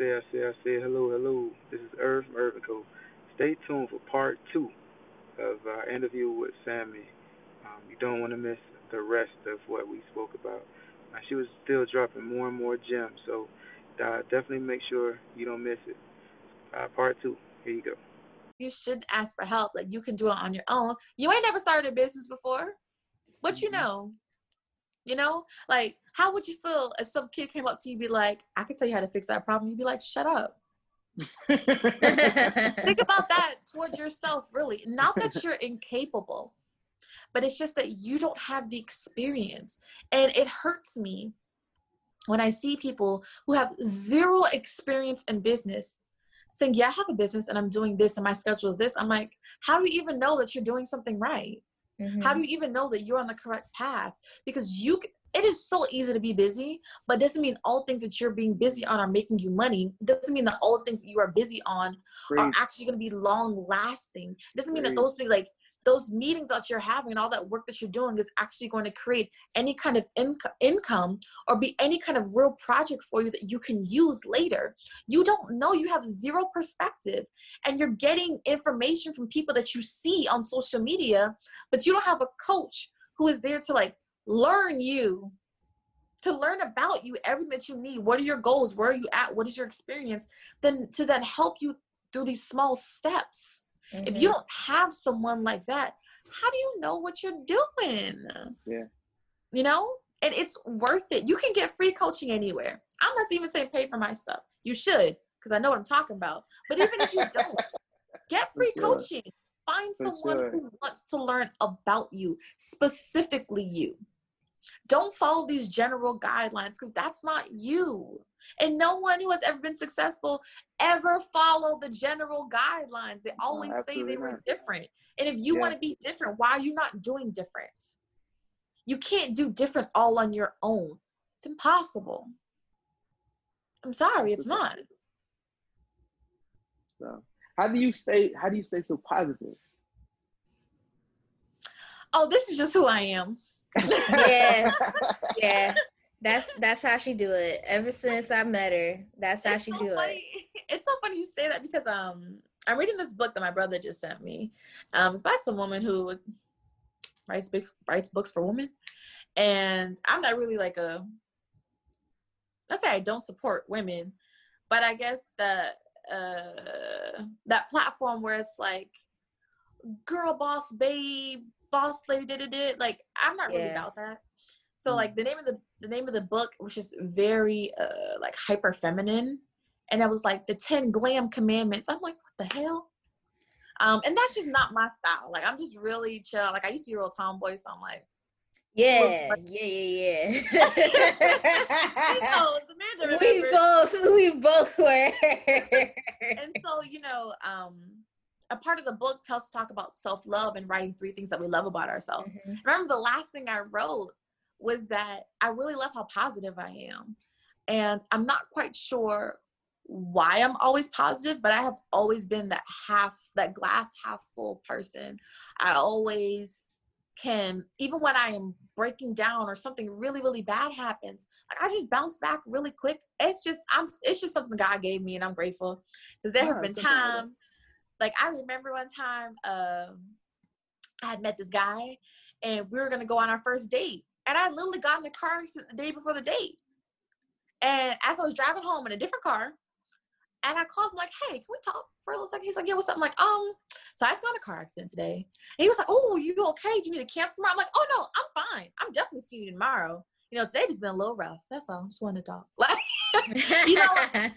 say, I say, I say, hello, hello. This is Irv Co. Stay tuned for part two of our interview with Sammy. Um, you don't want to miss the rest of what we spoke about. Uh, she was still dropping more and more gems, so uh, definitely make sure you don't miss it. Uh, part two. Here you go. You shouldn't ask for help. Like you can do it on your own. You ain't never started a business before. What mm-hmm. you know? You know, like how would you feel if some kid came up to you and be like, I can tell you how to fix that problem? You'd be like, shut up. Think about that towards yourself, really. Not that you're incapable, but it's just that you don't have the experience. And it hurts me when I see people who have zero experience in business saying, Yeah, I have a business and I'm doing this and my schedule is this. I'm like, How do you even know that you're doing something right? Mm-hmm. How do you even know that you're on the correct path? Because you it is so easy to be busy, but doesn't mean all things that you're being busy on are making you money. Doesn't mean that all the things that you are busy on Great. are actually going to be long lasting. Doesn't mean that those things like those meetings that you're having and all that work that you're doing is actually going to create any kind of inc- income or be any kind of real project for you that you can use later. You don't know, you have zero perspective, and you're getting information from people that you see on social media, but you don't have a coach who is there to like learn you to learn about you everything that you need. What are your goals? Where are you at? What is your experience? Then to then help you through these small steps mm-hmm. if you don't have someone like that how do you know what you're doing? Yeah. You know? And it's worth it. You can get free coaching anywhere. I'm not even saying pay for my stuff. You should because i know what i'm talking about. But even if you don't get free sure. coaching. Find for someone sure. who wants to learn about you specifically you. Don't follow these general guidelines because that's not you. And no one who has ever been successful ever followed the general guidelines. They always no, say they were different. And if you yeah. want to be different, why are you not doing different? You can't do different all on your own. It's impossible. I'm sorry, it's not. So, how do you stay? How do you stay so positive? Oh, this is just who I am yeah, yeah. That's that's how she do it. Ever since I met her, that's how it's she so do funny. it. It's so funny you say that because um I'm reading this book that my brother just sent me. Um, it's by some woman who writes big writes books for women, and I'm not really like a. I say I don't support women, but I guess that uh that platform where it's like girl boss babe boss lady did it did like i'm not really yeah. about that so mm. like the name of the the name of the book which is very uh like hyper feminine and it was like the 10 glam commandments i'm like what the hell um and that's just not my style like i'm just really chill like i used to be a real tomboy so i'm like yeah, like, yeah, yeah, yeah. we both, we both were. and so, you know, um, a part of the book tells us to talk about self-love and writing three things that we love about ourselves. Mm-hmm. Remember the last thing I wrote was that I really love how positive I am. And I'm not quite sure why I'm always positive, but I have always been that half, that glass half full person. I always can, even when I am breaking down or something really, really bad happens, like I just bounce back really quick. It's just, I'm, it's just something God gave me and I'm grateful because there have been times like I remember one time um, I had met this guy and we were gonna go on our first date. And I literally got in the car the day before the date. And as I was driving home in a different car, and I called him like, hey, can we talk for a little second? He's like, yeah, what's up? I'm like, um, so I just got in a car accident today. And he was like, oh, you okay? Do you need to cancel tomorrow? I'm like, oh no, I'm fine. I'm definitely seeing you tomorrow. You know, today just been a little rough. That's all. I just wanted to talk. Like, you know,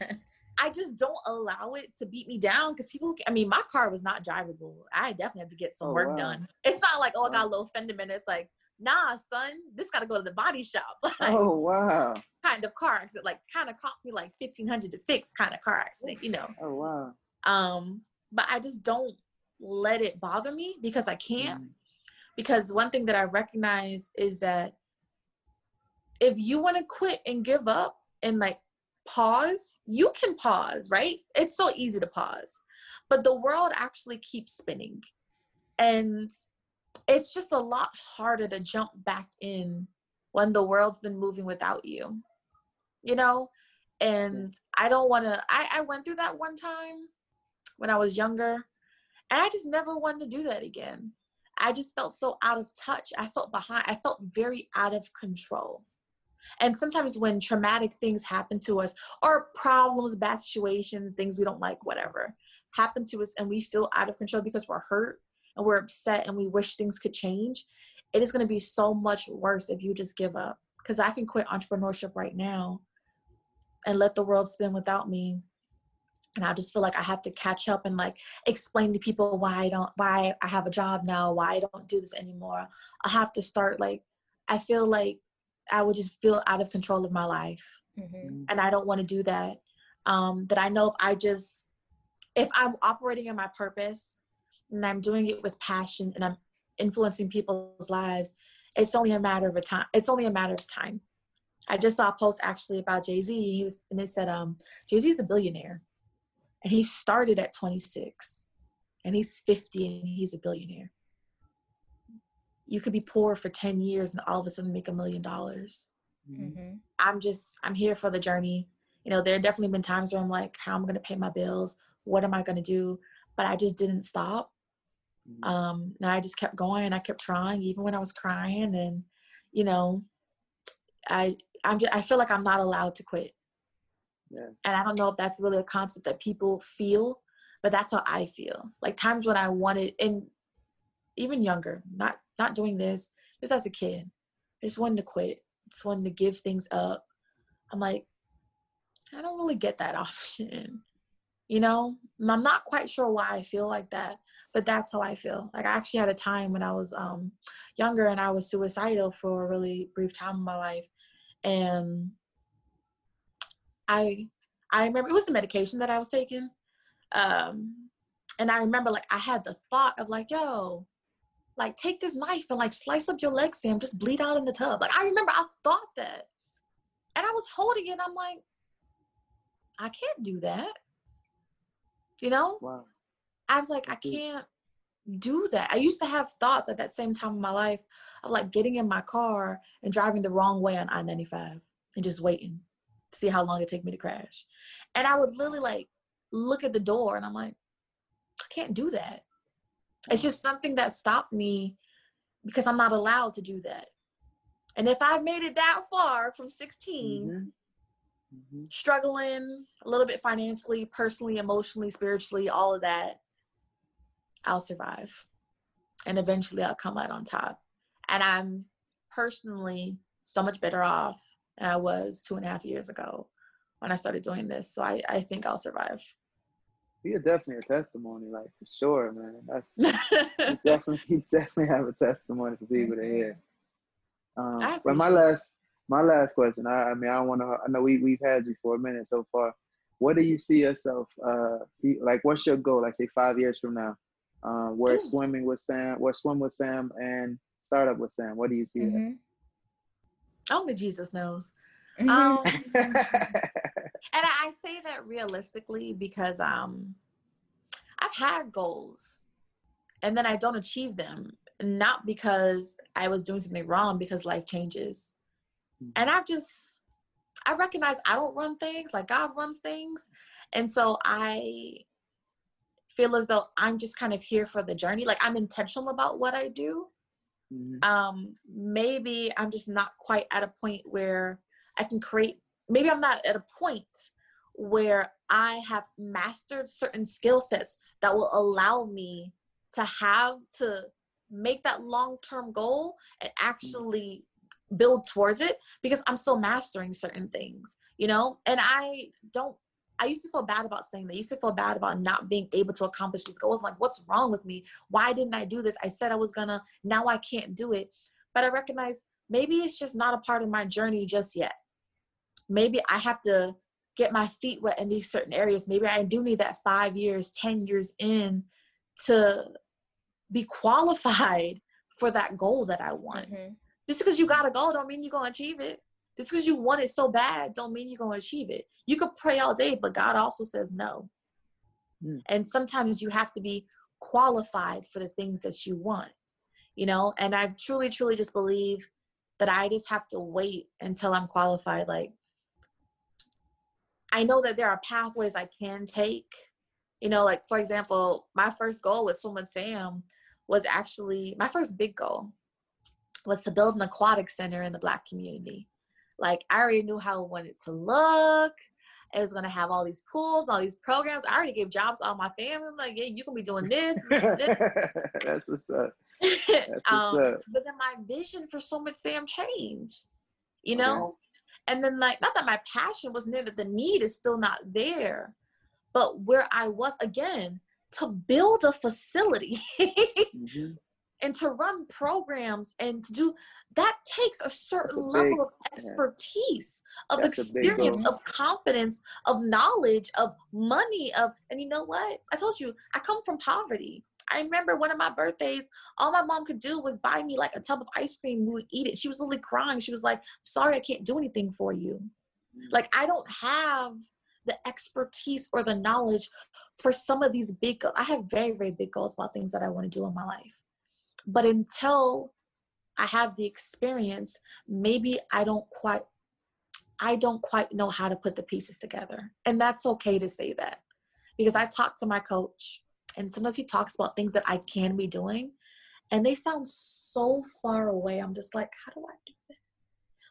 I just don't allow it to beat me down because people. I mean, my car was not drivable. I definitely had to get some oh, work wow. done. It's not like oh, I got a little fender bender. It's like nah, son, this got to go to the body shop. like, oh wow! Kind of car accident, like kind of cost me like fifteen hundred to fix, kind of car accident, you know. Oh wow. Um, but I just don't let it bother me because I can't. Mm. Because one thing that I recognize is that if you want to quit and give up and like pause, you can pause, right? It's so easy to pause. But the world actually keeps spinning. And it's just a lot harder to jump back in when the world's been moving without you. You know, And I don't want to, I, I went through that one time when I was younger, and I just never wanted to do that again. I just felt so out of touch. I felt behind. I felt very out of control. And sometimes when traumatic things happen to us, or problems, bad situations, things we don't like, whatever, happen to us, and we feel out of control because we're hurt and we're upset and we wish things could change, it is going to be so much worse if you just give up. Because I can quit entrepreneurship right now and let the world spin without me and i just feel like i have to catch up and like explain to people why i don't why i have a job now why i don't do this anymore i have to start like i feel like i would just feel out of control of my life Mm-hmm. and i don't want to do that um that i know if i just if i'm operating in my purpose and i'm doing it with passion and i'm influencing people's lives it's only a matter of a time it's only a matter of time. I just saw a post actually about jay-z he was and they said um jay-z's a billionaire and he started at 26 and he's 50 and he's a billionaire. You could be poor for 10 years and all of a sudden make a million dollars. Mm-hmm. i'm just i'm here for the journey. You know there have definitely been times where i'm like how am i going to pay my bills? What am i going to do? But i just didn't stop. Um and i just kept going i kept trying even when i was crying and you know i i'm just, i feel like i'm not allowed to quit. Yeah. and i don't know if that's really a concept that people feel but that's how i feel. Like times when i wanted and even younger not not doing this just as a kid i just wanted to quit just wanted to give things up. I'm like i don't really get that option you know? And i'm not quite sure why i feel like that but that's how i feel. Like i actually had a time when i was um younger and i was suicidal for a really brief time in my life and i i remember it was the medication that i was taking um and i remember like i had the thought of like yo like take this knife and like slice up your leg sam just bleed out in the tub. Like i remember i thought that and i was holding it i'm like i can't do that. You know? Wow. I was like, I Mhm. can't do that. I used to have thoughts at that same time in my life of like getting in my car and driving the wrong way on I 95 and just waiting to see how long it take me to crash. And I would literally like look at the door and I'm like, I can't do that. It's just something that stopped me because I'm not allowed to do that. And if I made it that far from 16, Mhm. Mhm. struggling a little bit financially, personally, emotionally, spiritually, all of that, I'll survive. And eventually I'll come out on top. And I'm personally so much better off than I was two and a half years ago when I started doing this. So I, I think I'll survive. You're definitely a testimony, like for sure, man. That's you definitely you definitely have a testimony for people to hear. Um, but my last my last question, I, I mean, I want to. I know we we've had you for a minute so far. What do you see yourself? Uh, like, what's your goal? Like, say five years from now, uh, where Ooh. swimming with Sam, where swim with Sam, and startup with Sam. What do you see? Mm-hmm. Only Jesus knows. Mhm. Um, and I, I say that realistically because um I've had goals and then I don't achieve them. Not because I was doing something wrong, because life changes. And I've just I recognize I don't run things like God runs things. And so I feel as though I'm just kind of here for the journey. Like I'm intentional about what I do. Mhm. um maybe i'm just not quite at a point where i can create maybe i'm not at a point where i have mastered certain skill sets that will allow me to have to make that long-term goal and actually build towards it because i'm still mastering certain things you know and i don't I used to feel bad about saying that. I used to feel bad about not being able to accomplish these goals. Like, what's wrong with me? Why didn't I do this? I said I was gonna, now I can't do it. But I recognize maybe it's just not a part of my journey just yet. Maybe I have to get my feet wet in these certain areas. Maybe I do need that five years, 10 years in to be qualified for that goal that I want. Mhm. Just because you got a goal don't mean you're gonna achieve it. Just because you want it so bad don't mean you're gonna achieve it. You could pray all day, but God also says no. Mm. And sometimes you have to be qualified for the things that you want, you know? And I truly, truly just believe that I just have to wait until I'm qualified. Like I know that there are pathways I can take. You know, like for example, my first goal with Swim with Sam was actually my first big goal was to build an aquatic center in the black community. Like I already knew how I wanted to look. It was gonna have all these pools, all these programs. I already gave jobs to all my family. I'm like, yeah, you can be doing this. this. That's what's up. That's what's um, up. but then my vision for Swim with Sam changed. You know? And then like not that my passion was near that the need is still not there, but where I was again, to build a facility hmm and to run programs and to do that takes a certain a level big- of expertise of That's experience of confidence of knowledge of money of and you know what? I told you i come from poverty. I remember one of my birthdays all my mom could do was buy me like a tub of ice cream we would eat it. She was literally crying. She was like sorry i can't do anything for you. Like i don't have the expertise or the knowledge for some of these big goals. i have very very big goals about things that i want to do in my life but until i have the experience maybe i don't quite i don't quite know how to put the pieces together. And that's okay to say that. Because i talk to my coach and sometimes he talks about things that i can be doing and they sound so far away. I'm just like how do i do that?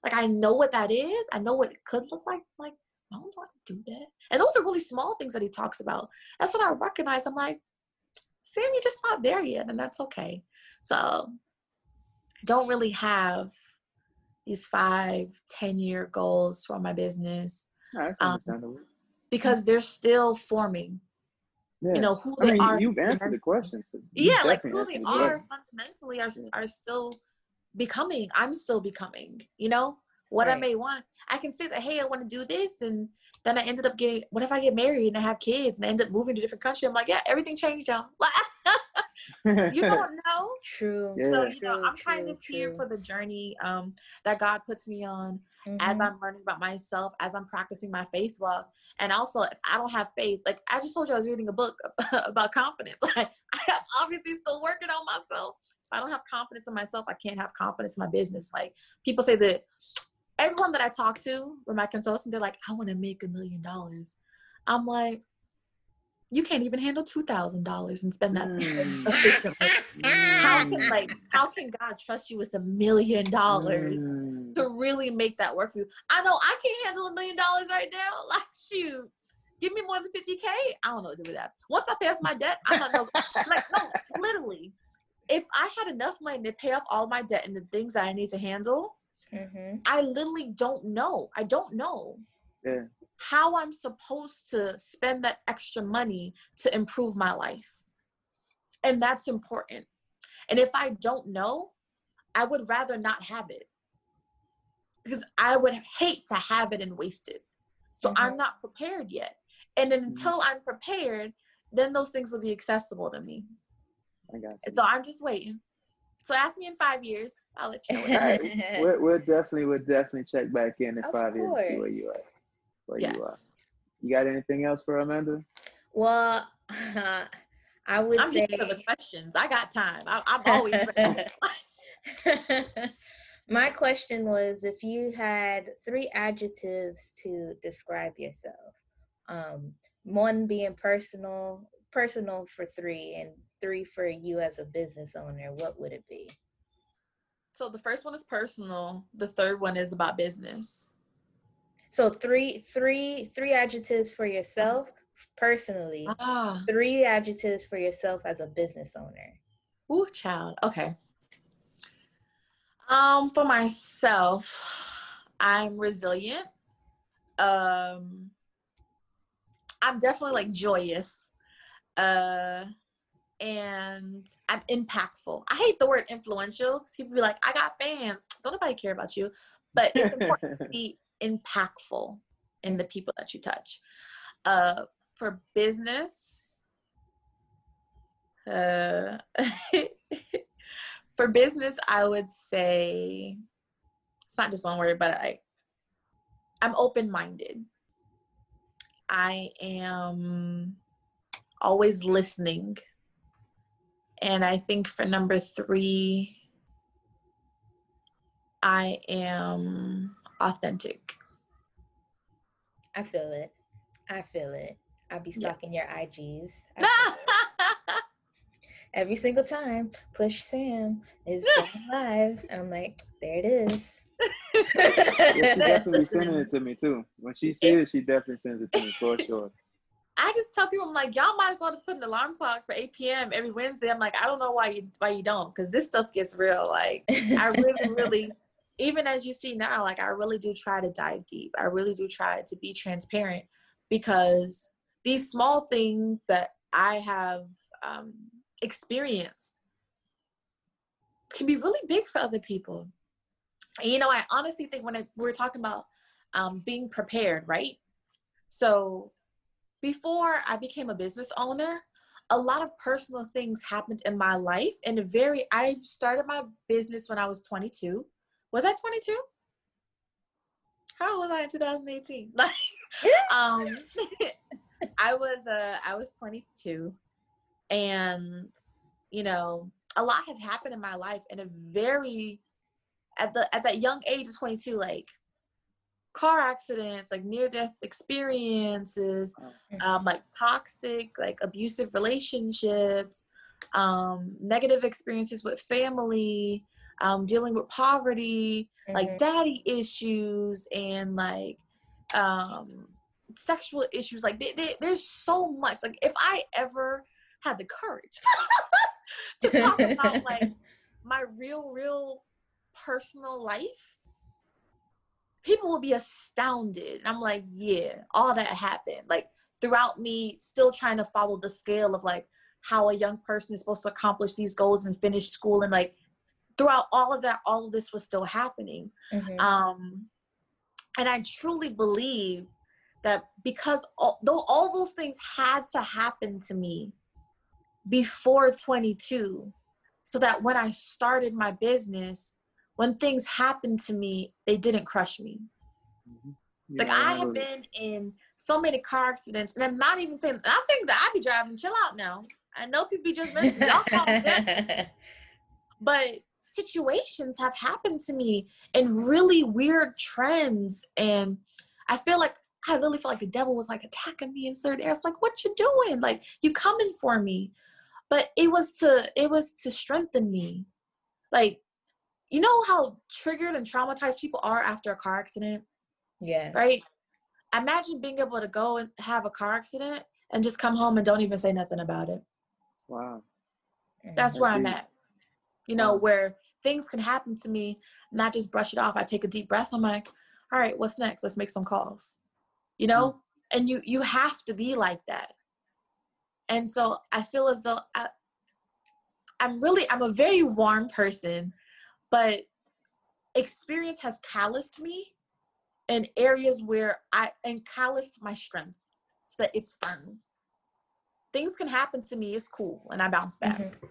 Like i know what that is. I know what it could look like. I'm like i don't know how to do that? And those are really small things that he talks about. That's what i recognize. I'm like sam you're just not there yet and that's okay so don't really have these five, ten year goals for my business No, um, because they're still forming. Yeah. You know who I they mean, are. you've answered the question. You yeah, like who they the are question. fundamentally are Yeah. are still becoming. I'm still becoming. You know what I may want. I can say that hey, I want to do this, and then I ended up getting. What if I get married and I have kids and I end up moving to a different country? I'm like, yeah, everything changed, y'all. Like, you don't know. True. Yeah. So you know, I'm kind true, of here for the journey um, that God puts me on as Mhm. I'm learning about myself, as I'm practicing my faith walk, and also if I don't have faith, like I just told you, I was reading a book about confidence. Like I'm obviously still working on myself. If I don't have confidence in myself, I can't have confidence in my business. Like people say that everyone that I talk to, with my consultant, they're like, I want to make a million dollars. I'm like, you can't even handle two thousand dollars and spend that Mm. efficiently. How can Mm. like how can God trust you with a million dollars? Mm. to really make that work for you. I know I can't handle a million dollars right now. Like, shoot, give me more than 50K. I don't know what to do with that. Once I pay off my debt, I'm not no, like, no, literally. If I had enough money to pay off all my debt and the things that I need to handle, Mhm. I literally don't know. I don't know Yeah. How I'm supposed to spend that extra money to improve my life. And that's important. And if I don't know, I would rather not have it because I would hate to have it and waste it. So mm-hmm. I'm not prepared yet. And then mm-hmm. until I'm prepared, then those things will be accessible to me. I got you. So I'm just waiting. So ask me in five years. I'll let you know. What All right. We'll, we'll definitely we'll definitely check back in in Of five years and see where you at. Where yes. you are. You got anything else for Amanda? Well, I would I'm say here for the questions. I got time. I, I'm always ready. My question was if you had three adjectives to describe yourself, um, one being personal, personal for three, and three for you as a business owner, what would it be? So the first one is personal. The third one is about business. So three, three, three adjectives for yourself personally, Ah, three adjectives for yourself as a business owner. ooh, child. Okay. Um, for myself, I'm resilient. Um, I'm definitely like joyous. Uh, and I'm impactful. I hate the word influential. 'cause People be like, I got fans. Don't nobody care about you. But it's important to be impactful in the people that you touch. Uh, for business, uh, for business, I would say it's not just one word, but I, I'm open-minded. I am always listening. And I think for number three, I am authentic. I feel it. I feel it. I'll be stalking yeah. your IGs. Every single time, push Sam is live, and I'm like, there it is. yeah, she definitely sending it to me too. When she sees it, she definitely sends it to me for sure. I just tell people, I'm like, y'all might as well just put an alarm clock for 8 p.m. every Wednesday. I'm like, I don't know why you why you don't, because this stuff gets real. Like, I really, really, even as you see now, like I really do try to dive deep. I really do try to be transparent because these small things that I have um, experienced can be really big for other people. And, you know, I honestly think when I, we are talking about um, being prepared, right? So before I became a business owner, a lot of personal things happened in my life. And very, I started my business when I was 22. Was I 22? How was I in 2018? Like, um, I was, uh, I was 22, and you know, a lot had happened in my life in a very, at the at that young age of 22, like car accidents, like near death experiences, um, like toxic, like abusive relationships, um, negative experiences with family, um, dealing with poverty, mm-hmm. like daddy issues, and like um, sexual issues. Like they, they, there's so much. Like if I ever had the courage to talk about like my real, real personal life people will be astounded. And I'm like, yeah, all that happened. Like throughout me still trying to follow the scale of like how a young person is supposed to accomplish these goals and finish school and like throughout all of that, all of this was still happening. Mm-hmm. Um and I truly believe that because all, though all those things had to happen to me before 22 so that when I started my business when things happened to me, they didn't crush me. Mm-hmm. Yeah, like I have been in so many car accidents, and I'm not even saying. I think that I be driving. Chill out now. I know people be just missing y'all but situations have happened to me in really weird trends, and I feel like I really feel like the devil was like attacking me in certain areas. Like, what you doing? Like, you coming for me? But it was to it was to strengthen me. Like you know how triggered and traumatized people are after a car accident? Yeah. Right? Imagine being able to go and have a car accident and just come home and don't even say nothing about it. Wow. That's where I'm mm-hmm. at. You know, wow. where things can happen to me, not just brush it off. I take a deep breath. I'm like, all right, what's next? Let's make some calls. You know? Mm. And you you have to be like that. And so I feel as though I, I'm really I'm a very warm person but experience has calloused me in areas where I and calloused my strength so that it's firm. Things can happen to me, it's cool, and I bounce back. Mm-hmm.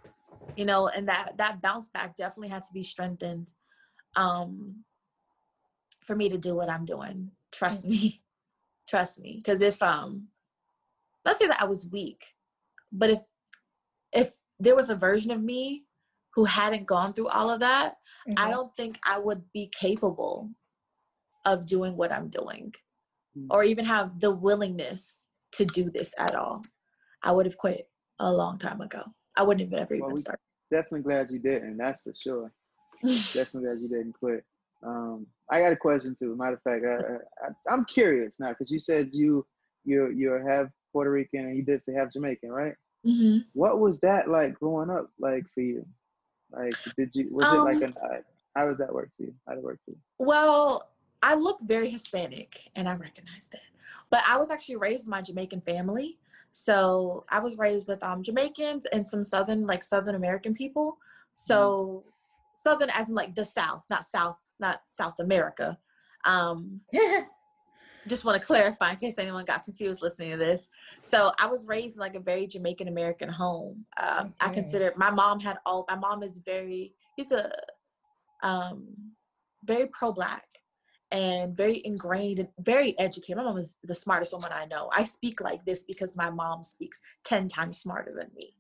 You know, and that that bounce back definitely had to be strengthened um for me to do what I'm doing. Trust mm-hmm. me. Trust me. Because if um let's say that I was weak, but if if there was a version of me who hadn't gone through all of that, mm-hmm. I don't think I would be capable of doing what I'm doing mm-hmm. or even have the willingness to do this at all. I would have quit a long time ago. I wouldn't have ever well, even started. Definitely glad you didn't, that's for sure. definitely glad you didn't quit. Um, I got a question too. Matter of fact, I, am curious now because you said you you you have Puerto Rican and you did say have Jamaican, right? Mm-hmm. What was that like growing up like for you? Like, did you was um, it like um, a how does that work for you? How did it work for you? Well, I look very Hispanic, and I recognize that. But I was actually raised in my Jamaican family, so I was raised with um Jamaicans and some Southern like Southern American people. So mm. Southern as in like the South, not South, not South America. Um, just want to clarify in case anyone got confused listening to this. So I was raised in like a very Jamaican American home. Um, okay. I consider my mom had all. My mom is very. He's a um, very pro black and very ingrained and very educated. My mom is the smartest woman I know. I speak like this because my mom speaks ten times smarter than me.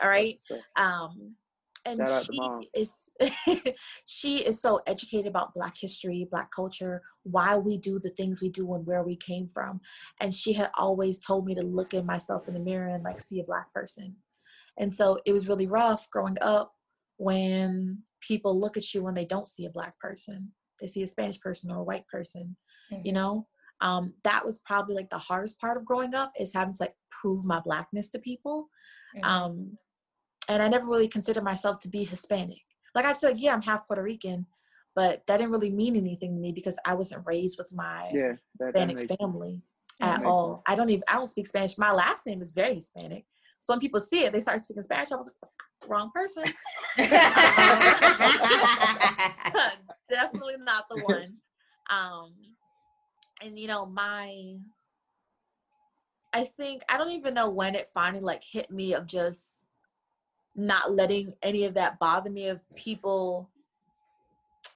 All right. Um, and Shout out to she is she is so educated about black history black culture why we do the things we do and where we came from and she had always told me to look at myself in the mirror and like see a black person and so it was really rough growing up when people look at you when they don't see a black person they see a spanish person or a white person you Mhm. know um, that was probably like the hardest part of growing up is having to like prove my blackness to people Mhm. um, and I never really considered myself to be Hispanic. Like I'd said, yeah, I'm half Puerto Rican, but that didn't really mean anything to me because I wasn't raised with my Yeah, that, that Hispanic sense. family That at all. I don't even I don't speak Spanish. My last name is very Hispanic. So when people see it, they start speaking Spanish. I was like, wrong person. Definitely not the one. Um, and you know, my I think I don't even know when it finally like hit me of just not letting any of that bother me of people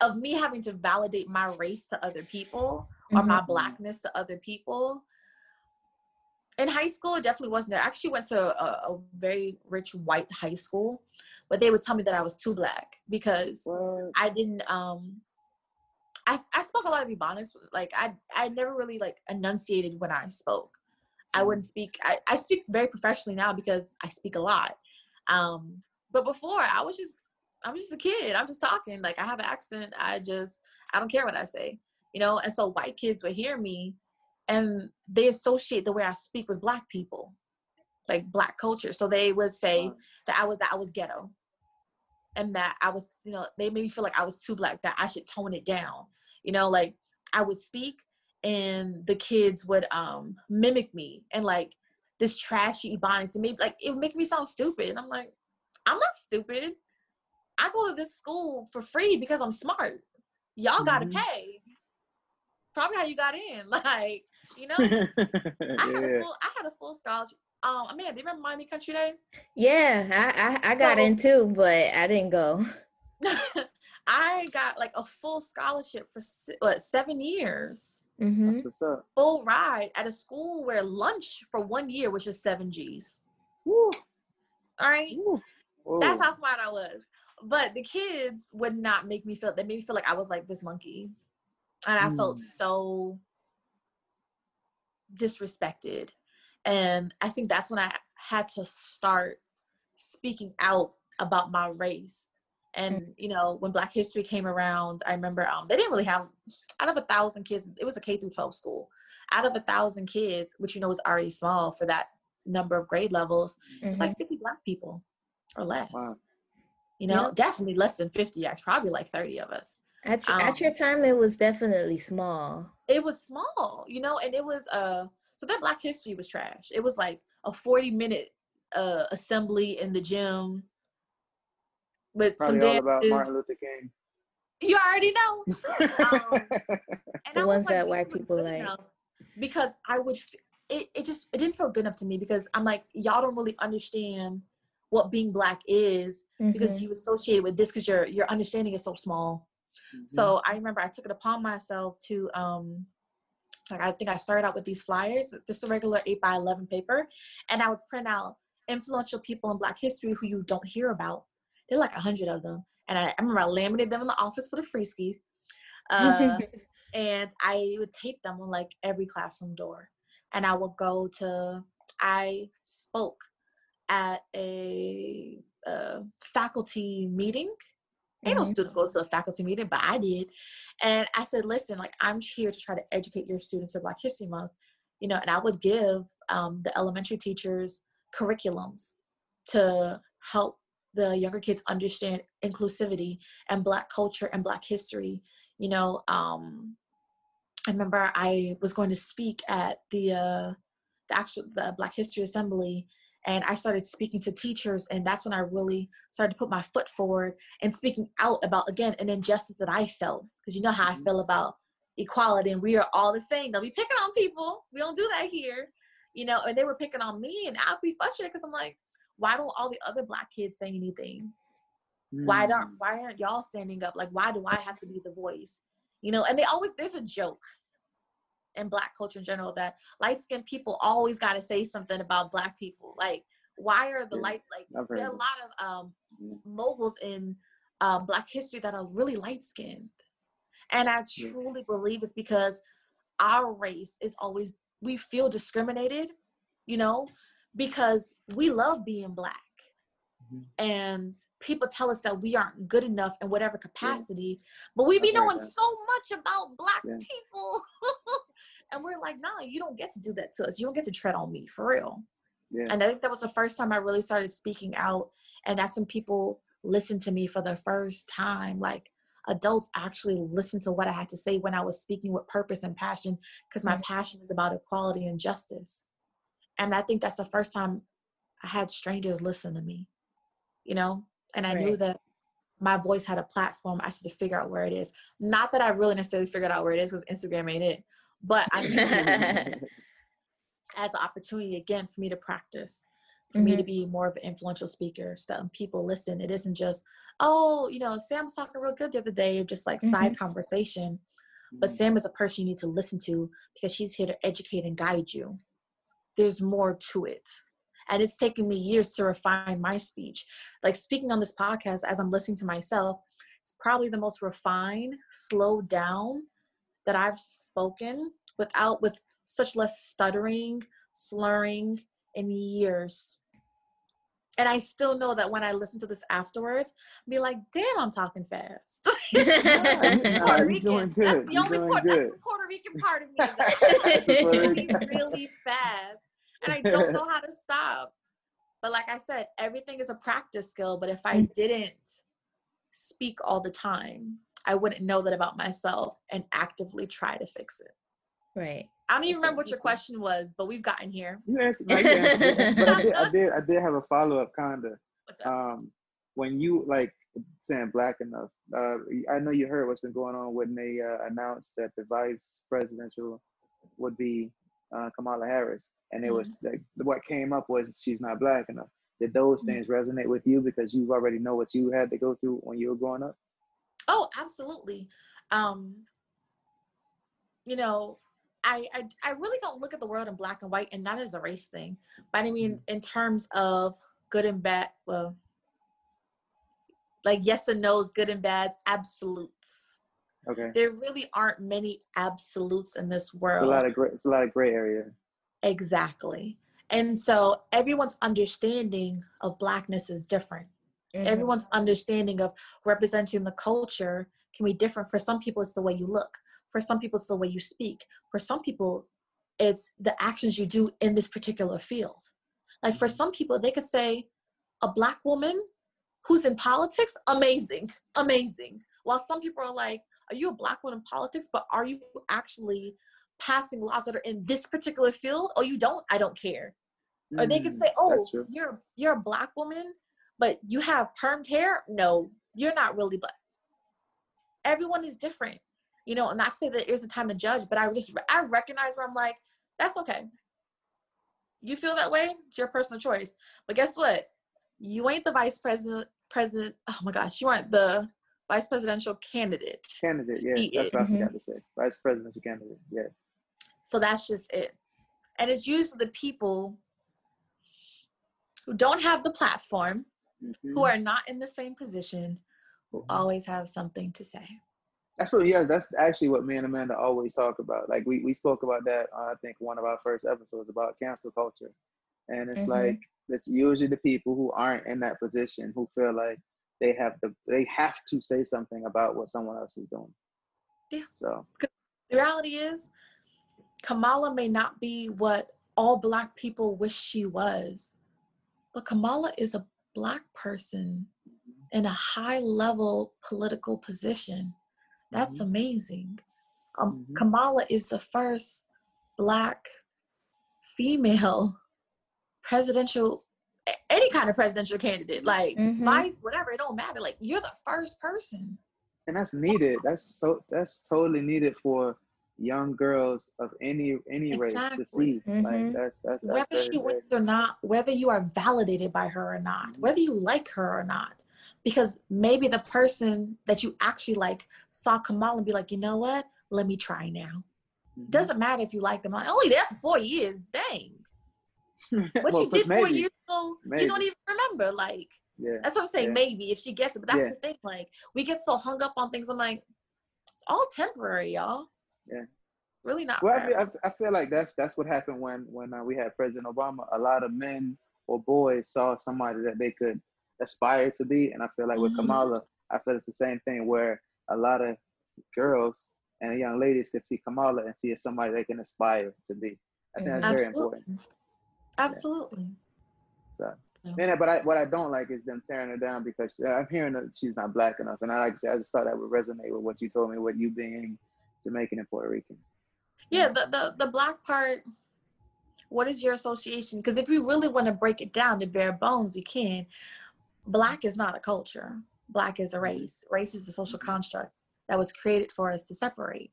of me having to validate my race to other people or my Mhm. blackness to other people. In high school, it definitely wasn't there. I actually went to a, a very rich white high school, but they would tell me that I was too black because What? I didn't um I I spoke a lot of Ebonics. Like I I never really like enunciated when I spoke. I wouldn't speak I, I speak very professionally now because I speak a lot. Um but before I was just I'm just a kid. I'm just talking. Like I have an accent. I just I don't care what I say. You know, and so white kids would hear me and they associate the way I speak with black people. Like black culture. So they would say that I was that I was ghetto and that I was, you know, they made me feel like I was too black, that I should tone it down. You know, like I would speak and the kids would um mimic me and like this trashy ebonics and maybe like it would make me sound stupid. And I'm like, I'm not stupid. I go to this school for free because I'm smart. Y'all gotta Mhm. pay. Probably how you got in. Like, you know, I had a yeah. full I had a full scholarship. Um, man, do you remember Miami Country Day? yeah, I, I I got So- in too, but I didn't go. I got like a full scholarship for what seven years, hmm what's up. full ride at a school where lunch for one year was just seven G's. Woo. All right, Woo. that's how smart I was. But the kids would not make me feel. They made me feel like I was like this monkey, and I felt Mm. so disrespected. And I think that's when I had to start speaking out about my race. And you know, when Black History came around, I remember um, they didn't really have out of a thousand kids. It was a K through 12 school. Out of a thousand kids, which you know was already small for that number of grade levels, it's Mhm. like 50 black people or less. Wow. You know, Yep. definitely less than 50, actually, probably like 30 of us. At, your- at your um, time, it was definitely small. It was small, you know, and it was uh so that black history was trash. It was like a 40 minute uh assembly in the gym with Probably some all about. Martin Luther King. You already know. Um, The ones like, that white people like. because I would f- it, it just it didn't feel good enough to me because I'm like y'all don't really understand what being black is because Mhm. you associate with this because your your understanding is so small. Mhm. So I remember I took it upon myself to um like I think I started out with these flyers, just a regular eight by eleven paper, and I would print out influential people in Black history who you don't hear about. There are like a hundred of them, and I, I remember I laminated them in the office for the free ski, uh, and I would tape them on like every classroom door, and I would go to. I spoke at a uh, faculty meeting. Ain't no student goes to a faculty meeting, but I did. And I said, listen, like I'm here to try to educate your students in Black History Month, you know, and I would give um, the elementary teachers curriculums to help the younger kids understand inclusivity and Black culture and Black history. You know, um, I remember I was going to speak at the uh, the actual the Black History Assembly, and I started speaking to teachers, and that's when I really started to put my foot forward and speaking out about again an injustice that I felt because you know how I Mhm. feel about equality, and we are all the same. Don't be picking on people. We don't do that here, you know. And they were picking on me, and I'd be frustrated because I'm like, why don't all the other Black kids say anything? why don't Mm. why aren't y'all standing up like why do i have to be the voice you know and they always there's a joke in black culture in general that light skinned people always got to say something about black people like why are the Yeah, light like there are a lot of um moguls in um, Black history that are really light skinned. And I Yeah. truly believe it's because our race is always, we feel discriminated, you know, because we love being Black. Mhm. And people tell us that we aren't good enough in whatever capacity, but we be knowing so much about Black Yeah. people. and we're like, nah, you don't get to do that to us. You don't get to tread on me for real. Yeah. And I think that was the first time I really started speaking out. And that's when people listened to me for the first time. Like adults actually listened to what I had to say when I was speaking with purpose and passion, because my Mhm. passion is about equality and justice. And I think that's the first time I had strangers listen to me, you know? And I knew that my voice had a platform. I just had to figure out where it is. Not that I really necessarily figured out where it is because Instagram ain't it. But I as an opportunity again for me to practice for me to Mhm. be more of an influential speaker so that when people listen it isn't just oh you know sam was talking real good the other day or just like side conversation but Mhm. sam is a person you need to listen to because she's here to educate and guide you there's more to it and it's taken me years to refine my speech like speaking on this podcast as i'm listening to myself it's probably the most refined slowed down that i've spoken without with such less stuttering slurring in years and i still know that when i listen to this afterwards I'll be like damn i'm talking fast Nah, Puerto you Rican. doing That's good. the You only doing Puerto, that's good. the Puerto Rican part of me. is that I speak Puerto really, really fast, and I don't know how to stop. But like I said, everything is a practice skill. But if I Mm. didn't speak all the time, I wouldn't know that about myself and actively try to fix it. right. I don't even remember what your question was, but we've gotten here. You answered, no, you answered it. but I did, I did, I did have a follow up, kinda. What's up? Um, when you like saying black enough, uh, I know you heard what's been going on when they uh, announced that the vice presidential would be uh, Kamala Harris, and it was like what came up was she's not black enough. Did those Mhm. things resonate with you because you already know what you had to go through when you were growing up? Oh, absolutely. Um, you know, I, I I really don't look at the world in black and white, and not as a race thing, but I mean in terms of good and bad. Well, like yes and no's, good and bads, absolutes. Okay, There really aren't many absolutes in this it's a world. lot of gray. It's a lot of gray area. exactly. And so everyone's understanding of blackness is different. Mhm. everyone's understanding of representing the culture can be different. For some people it's the way you look. For some people it's the way you speak. For some people it's the actions you do in this particular field. Like for some people they could say a black woman who's in politics? Amazing. Amazing. While some people are like are you a black woman in politics but are you actually passing laws that are in this particular field? Oh you don't? I don't care. Or they could Mm, say, "Oh, you're you're a black woman, but you have permed hair. No, you're not really black." Everyone is different, you know. Not to say that it's a time to judge, but I just I recognize where I'm like, that's okay. You feel that way? It's your personal choice. But guess what? You ain't the vice president. President. Oh my gosh, you aren't the vice presidential candidate. Candidate, yeah, that's what I is. forgot to say. Vice presidential candidate, yeah. So that's just it. And it's usually the people who don't have the platform Mhm. who are not in the same position who Mhm. always have something to say. That's what, yeah, that's actually what me and Amanda always talk about. Like we, we spoke about that, uh, I think one of our first episodes about cancel culture. And it's Mhm. like, it's usually the people who aren't in that position who feel like they have the, they have to say something about what someone else is doing. Yeah. So, The reality is, Kamala may not be what all Black people wish she was, but Kamala is a Black person in a high level political position. That's Mhm. amazing. Um, Mhm. Kamala is the first Black female presidential, any kind of presidential candidate, like Mhm. vice, whatever, it don't matter. Like, you're the first person. and that's needed. That's so, that's totally needed for young girls of any, any race to see. Like Mhm. that's, that's, that's whether she wins or not, whether you are validated by her or not, Mhm. whether you like her or not. Because maybe the person that you actually like saw Kamala and be like, you know what? Let me try now. Mhm. Doesn't matter if you like them. Like, only there for four years. Dang. What Well, you did maybe. four years ago, you don't even remember. Like, Yeah. That's what I'm saying. Yeah. Maybe if she gets it, but that's Yeah. the thing. Like we get so hung up on things. I'm like, it's all temporary, y'all. Yeah. Really not. Well, I feel, I, feel like that's that's what happened when when uh, we had President Obama. A lot of men or boys saw somebody that they could aspire to be, and I feel like with Mhm. Kamala, I feel it's the same thing where a lot of girls and young ladies can see Kamala and see as somebody they can aspire to be. I think that's very important. Absolutely. So, Yeah. and but I, what I don't like is them tearing her down because uh, I'm hearing that she's not black enough, and I like to say I just thought that would resonate with what you told me, with you being Jamaican and Puerto Rican. Yeah, the, the the black part. What is your association? Because if you really want to break it down to bare bones, you can. Black is not a culture. Black is a mm-hmm. race. Race is a social mm-hmm. construct that was created for us to separate.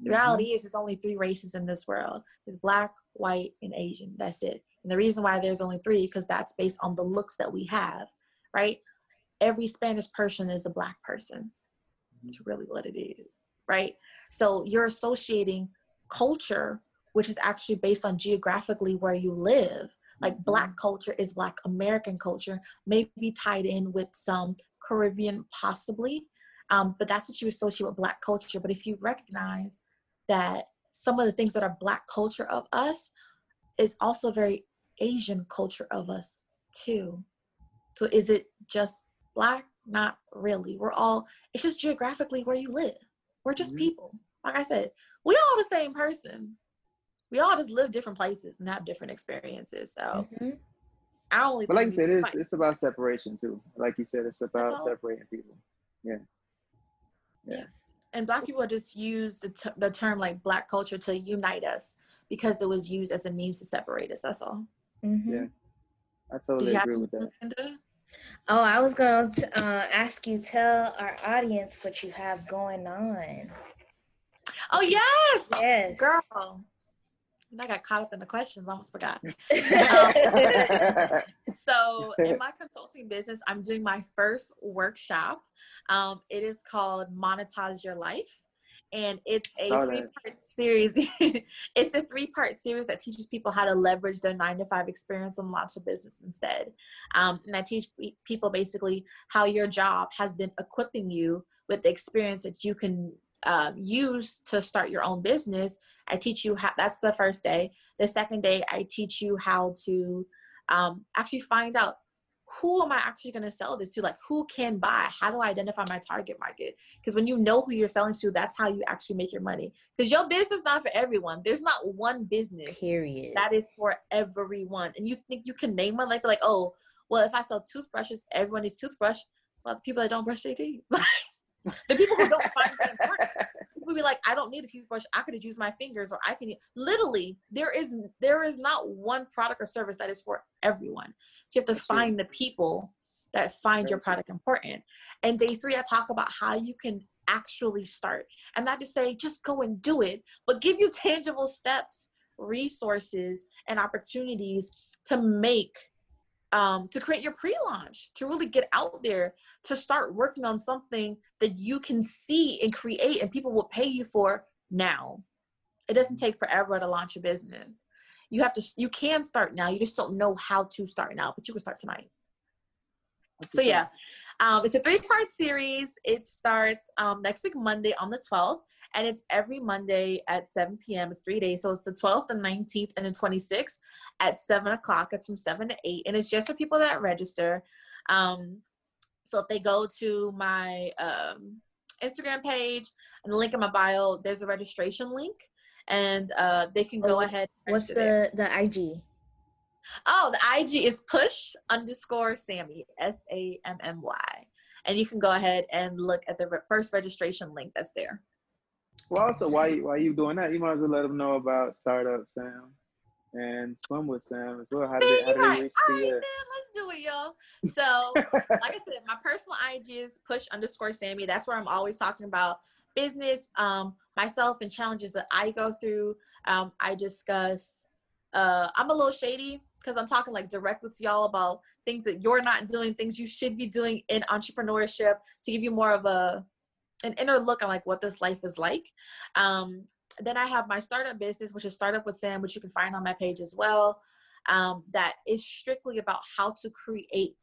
The mm-hmm. reality is, there's only three races in this world: there's black, white, and Asian. That's it. And the reason why there's only three because that's based on the looks that we have, right? Every Spanish person is a black person. It's really what it is, right? So you're associating culture, which is actually based on geographically where you live. Like black culture is black American culture, maybe tied in with some Caribbean, possibly. Um, but that's what you associate with black culture. But if you recognize that some of the things that are black culture of us is also very Asian culture of us too. So is it just black? Not really. We're all, it's just geographically where you live. We're just Mhm. people. Like I said, we all the same person. We all just live different places and have different experiences. So Mhm. I only But like you said, it's fight. it's about separation too. Like you said, it's about separating people. Yeah. yeah. yeah. And black people just use the, t- the term like black culture to unite us because it was used as a means to separate us. That's all. Mhm. Yeah. I totally you have agree with that. Linda? Oh, I was going to uh, ask you, tell our audience what you have going on. Oh yes, Yes. girl. I got caught up in the questions. I almost forgot. So in my consulting business, I'm doing my first workshop. Um, it is called Monetize Your Life. And it's a Saw that. three part series. it's a three part series that teaches people how to leverage their nine to five experience and launch a business instead. Um, and I teach people basically how your job has been equipping you with the experience that you can um, use to start your own business. I teach you how, that's the first day. The second day, I teach you how to um, actually find out who am I actually going to sell this to? Like, who can buy? How do I identify my target market? Because when you know who you're selling to, that's how you actually make your money. Because your business is not for everyone. There's not one business Period. that is for everyone. And you think you can name one? Like, like, oh, well, if I sell toothbrushes, everyone needs toothbrush. Well, people that don't brush their teeth. the people who don't find that important people be like, I don't need a toothbrush. I could just use my fingers, or I can literally. There is there is not one product or service that is for everyone. So you have to That's true. find the people that find your true. product important. And day three, I talk about how you can actually start, and not just say just go and do it, but give you tangible steps, resources, and opportunities to make. Um, to create your pre-launch, to really get out there, to start working on something that you can see and create and people will pay you for now. It doesn't take forever to launch a business. You have to you can start now. You just don't know how to start now, but you can start tonight. So yeah. Um, it's a three-part series. It starts um, next week Monday on the 12th, and it's every Monday at 7 p.m. It's three days, so it's the 12th, the 19th, and the 26th at 7 o'clock. It's from 7 to 8, and it's just for people that register. Um, so if they go to my um, Instagram page and the link in my bio, there's a registration link, and uh, they can go Oh, ahead. and What's register there. the the IG? Oh, the IG is push underscore Sammy, S A M M Y. And you can go ahead and look at the re- first registration link that's there. Well, also, why you why you doing that? You might as well let them know about Startup Sam and Swim with Sam as well. How do they, how right. reach All the? right, uh, let's do it, y'all. So, like I said, my personal IG is push underscore Sammy. That's where I'm always talking about business, um, myself, and challenges that I go through. Um, I discuss. Uh, I'm a little shady because I'm talking like directly to y'all about things that you're not doing, things you should be doing in entrepreneurship to give you more of a an inner look on like what this life is like. Um, then I have my startup business, which is Startup with Sam, which you can find on my page as well. Um, that is strictly about how to create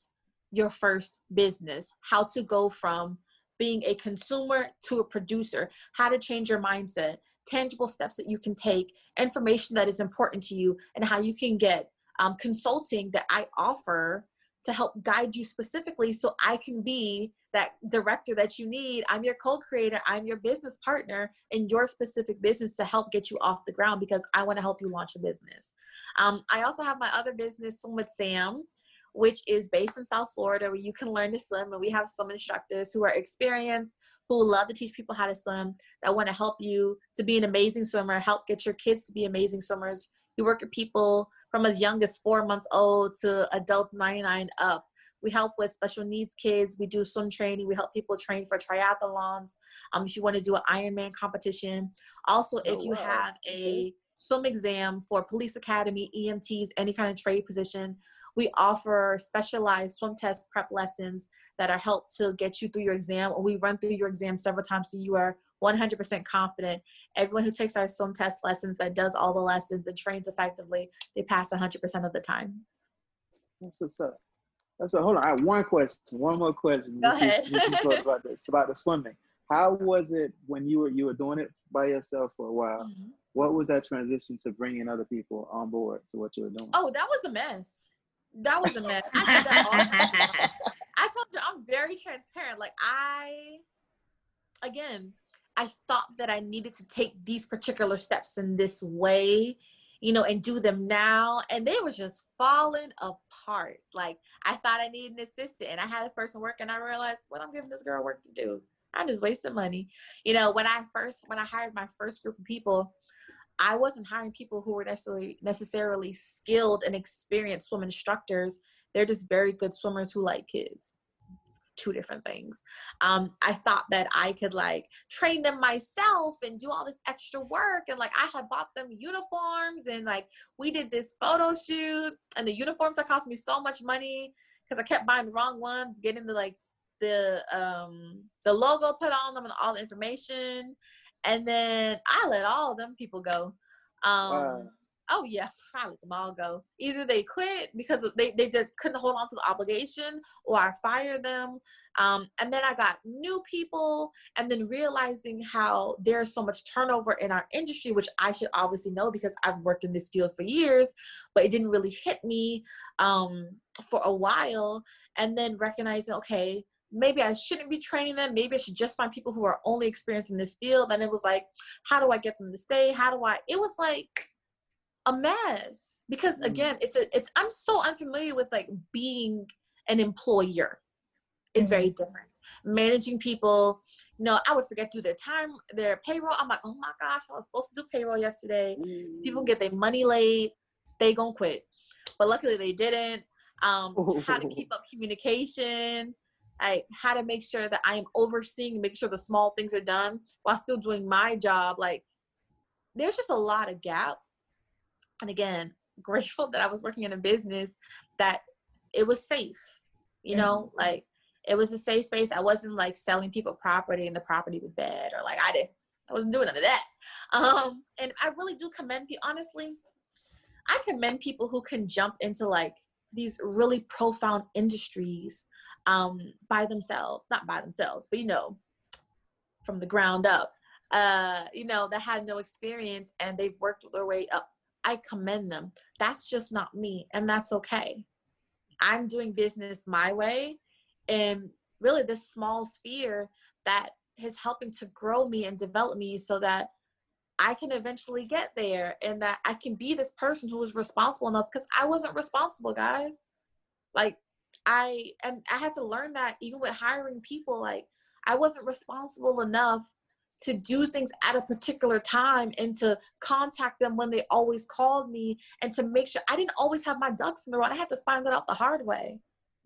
your first business, how to go from being a consumer to a producer, how to change your mindset, tangible steps that you can take, information that is important to you, and how you can get um, consulting that I offer to help guide you specifically so I can be that director that you need. I'm your co creator, I'm your business partner in your specific business to help get you off the ground because I want to help you launch a business. Um, I also have my other business, Swim with Sam, which is based in South Florida where you can learn to swim. And we have some instructors who are experienced, who love to teach people how to swim, that want to help you to be an amazing swimmer, help get your kids to be amazing swimmers. We work with people from as young as four months old to adults 99 up. We help with special needs kids. We do swim training. We help people train for triathlons. Um, if you want to do an Ironman competition. Also, if oh, you wow. have a swim exam for police academy, EMTs, any kind of trade position, we offer specialized swim test prep lessons that are helped to get you through your exam. Or we run through your exam several times so you are 100% confident. Everyone who takes our swim test lessons that does all the lessons and trains effectively, they pass 100% of the time. That's what's up. That's a, hold on. I have one question. One more question. Go ahead. about this about the swimming. How was it when you were you were doing it by yourself for a while? Mm-hmm. What was that transition to bringing other people on board to what you were doing? Oh, that was a mess. That was a mess. I did that all. I told you I'm very transparent. Like I, again, I thought that I needed to take these particular steps in this way, you know, and do them now. And they were just falling apart. Like I thought I needed an assistant and I had this person work and I realized what I'm giving this girl work to do. I'm just wasting money. You know, when I first when I hired my first group of people, I wasn't hiring people who were necessarily necessarily skilled and experienced swim instructors. They're just very good swimmers who like kids two different things. Um, I thought that I could like train them myself and do all this extra work. And like I had bought them uniforms and like we did this photo shoot and the uniforms that cost me so much money because I kept buying the wrong ones, getting the like the um the logo put on them and all the information. And then I let all them people go. Um wow oh yeah, I let them all go. Either they quit because they, they just couldn't hold on to the obligation or I fired them. Um, and then I got new people and then realizing how there's so much turnover in our industry, which I should obviously know because I've worked in this field for years, but it didn't really hit me um, for a while. And then recognizing, okay, maybe I shouldn't be training them. Maybe I should just find people who are only experienced in this field. And it was like, how do I get them to stay? How do I? It was like a mess. Because mm. again it's a it's i'm so unfamiliar with like being an employer. Is very mm-hmm. different. Managing people you know i would forget to do their time their payroll. I'm like oh my gosh i was supposed to do payroll yesterday. Mm. people get their money late they gonna quit. But luckily they didn't. Um how to keep up communication like how to make sure that i am overseeing make sure the small things are done while still doing my job. Like there's just a lot of gap and again grateful that i was working in a business that it was safe you know mm-hmm. like it was a safe space i wasn't like selling people property and the property was bad or like i didn't i wasn't doing none of that um and i really do commend people honestly i commend people who can jump into like these really profound industries um by themselves not by themselves but you know from the ground up uh you know that had no experience and they've worked their way up I commend them. That's just not me, and that's okay. I'm doing business my way, and really this small sphere that is helping to grow me and develop me so that I can eventually get there and that I can be this person who is responsible enough because I wasn't responsible, guys. Like I and I had to learn that even with hiring people, like I wasn't responsible enough to do things at a particular time and to contact them when they always called me and to make sure I didn't always have my ducks in the row. I had to find that out the hard way.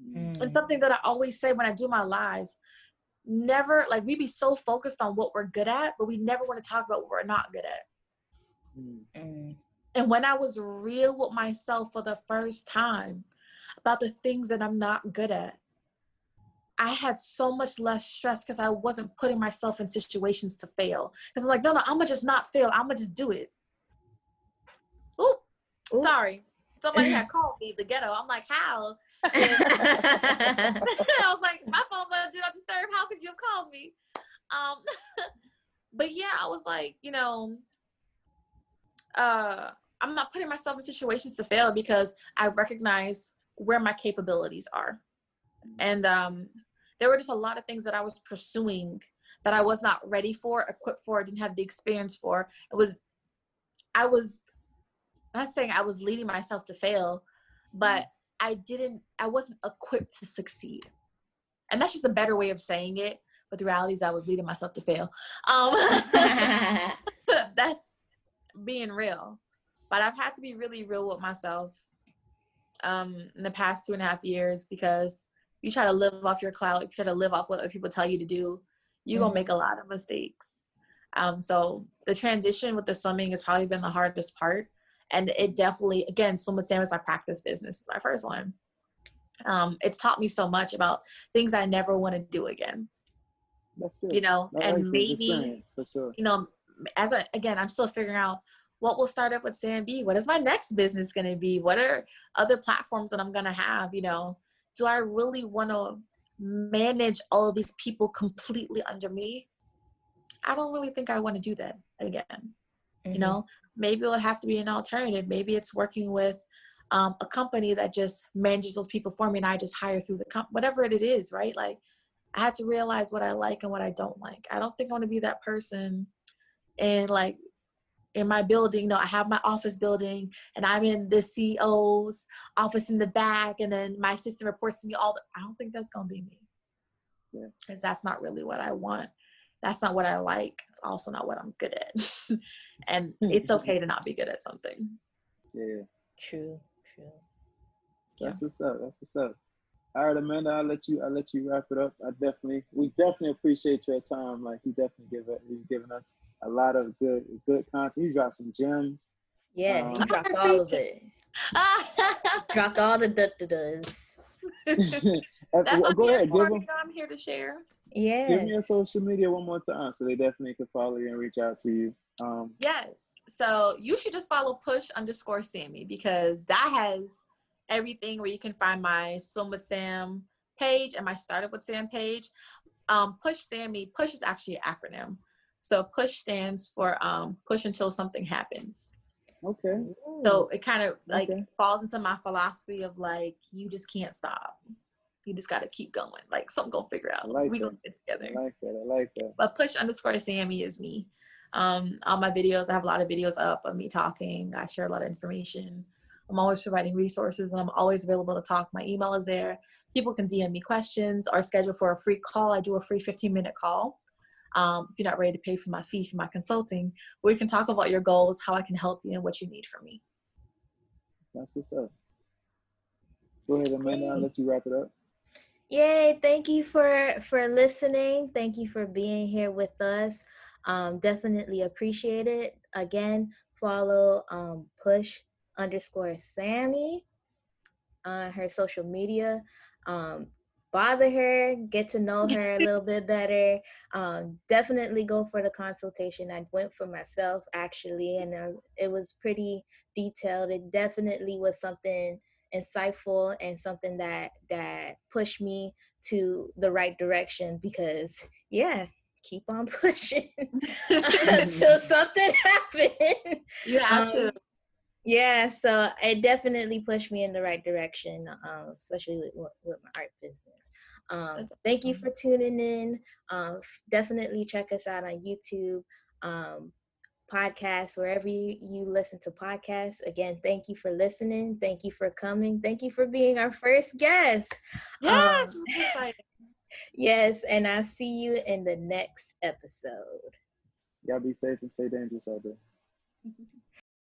Mm. And something that I always say when I do my lives, never like we be so focused on what we're good at, but we never want to talk about what we're not good at. Mm. And when I was real with myself for the first time about the things that I'm not good at, I had so much less stress because I wasn't putting myself in situations to fail. Because I'm like, no, no, I'm gonna just not fail. I'm gonna just do it. Oop, sorry. Somebody had called me the ghetto. I'm like, how? I was like, my phone's on do not disturb. How could you have called me? Um, but yeah, I was like, you know, uh, I'm not putting myself in situations to fail because I recognize where my capabilities are. And um, there were just a lot of things that I was pursuing that I was not ready for, equipped for, didn't have the experience for. It was, I was I'm not saying I was leading myself to fail, but I didn't, I wasn't equipped to succeed. And that's just a better way of saying it. But the reality is I was leading myself to fail. Um, that's being real. But I've had to be really real with myself um, in the past two and a half years because you try to live off your clout, if you try to live off what other people tell you to do, you're mm-hmm. gonna make a lot of mistakes. Um, so the transition with the swimming has probably been the hardest part. And it definitely, again, Swim with Sam is my practice business, my first one. Um, it's taught me so much about things I never want to do again. That's good. You know, that and maybe, sure. you know, as a, again, I'm still figuring out what will start up with Sam B. What is my next business going to be? What are other platforms that I'm going to have? You know, do I really want to manage all of these people completely under me? I don't really think I want to do that again. Mm-hmm. You know, maybe it'll have to be an alternative. Maybe it's working with um, a company that just manages those people for me and I just hire through the comp, whatever it is, right? Like I had to realize what I like and what I don't like. I don't think I want to be that person and like in my building, you know, I have my office building and I'm in the CEO's office in the back and then my assistant reports to me all the, I don't think that's going to be me. Yeah. Cause that's not really what I want that's not what I like. It's also not what I'm good at. and hmm. it's okay to not be good at something. Yeah. True. True. Yeah. That's what's up. That's what's up. All right, Amanda, I'll let you I'll let you wrap it up. I definitely we definitely appreciate your time. Like you definitely give it you've given us a lot of good good content. You dropped some gems. Yeah, um, he dropped all of it. dropped all the duh does. That's go ahead. Give them, I'm here to share. Yeah. Give me your social media one more time so they definitely can follow you and reach out to you. Um, yes. So you should just follow push underscore Sammy because that has everything where you can find my with Sam page and my Startup with Sam page. Um, push Sammy, push is actually an acronym. So push stands for um, push until something happens. Okay. So it kind of like okay. falls into my philosophy of like you just can't stop you just got to keep going. Like something gonna figure out. Like we gonna get together. I like that. I like that. But push underscore Sammy is me. Um, all my videos, I have a lot of videos up of me talking. I share a lot of information. I'm always providing resources and I'm always available to talk. My email is there. People can DM me questions or schedule for a free call. I do a free 15 minute call. Um, if you're not ready to pay for my fee for my consulting, we can talk about your goals, how I can help you, and what you need from me. That's what's up. Go ahead, Amanda. I'll let you wrap it up. Yay, thank you for for listening. Thank you for being here with us. Um, definitely appreciate it. Again, follow um, push underscore Sammy on her social media. Um, bother her, get to know her a little bit better. Um, definitely go for the consultation. I went for myself actually, and uh, it was pretty detailed. It definitely was something insightful and something that that pushed me to the right direction because yeah keep on pushing until something happens you have um, to yeah so it definitely pushed me in the right direction um, especially with, with my art business um, thank you for tuning in um, definitely check us out on youtube um, podcasts, wherever you, you listen to podcasts. Again, thank you for listening. Thank you for coming. Thank you for being our first guest. Yes. Um, yes, and I'll see you in the next episode. Y'all be safe and stay dangerous out there.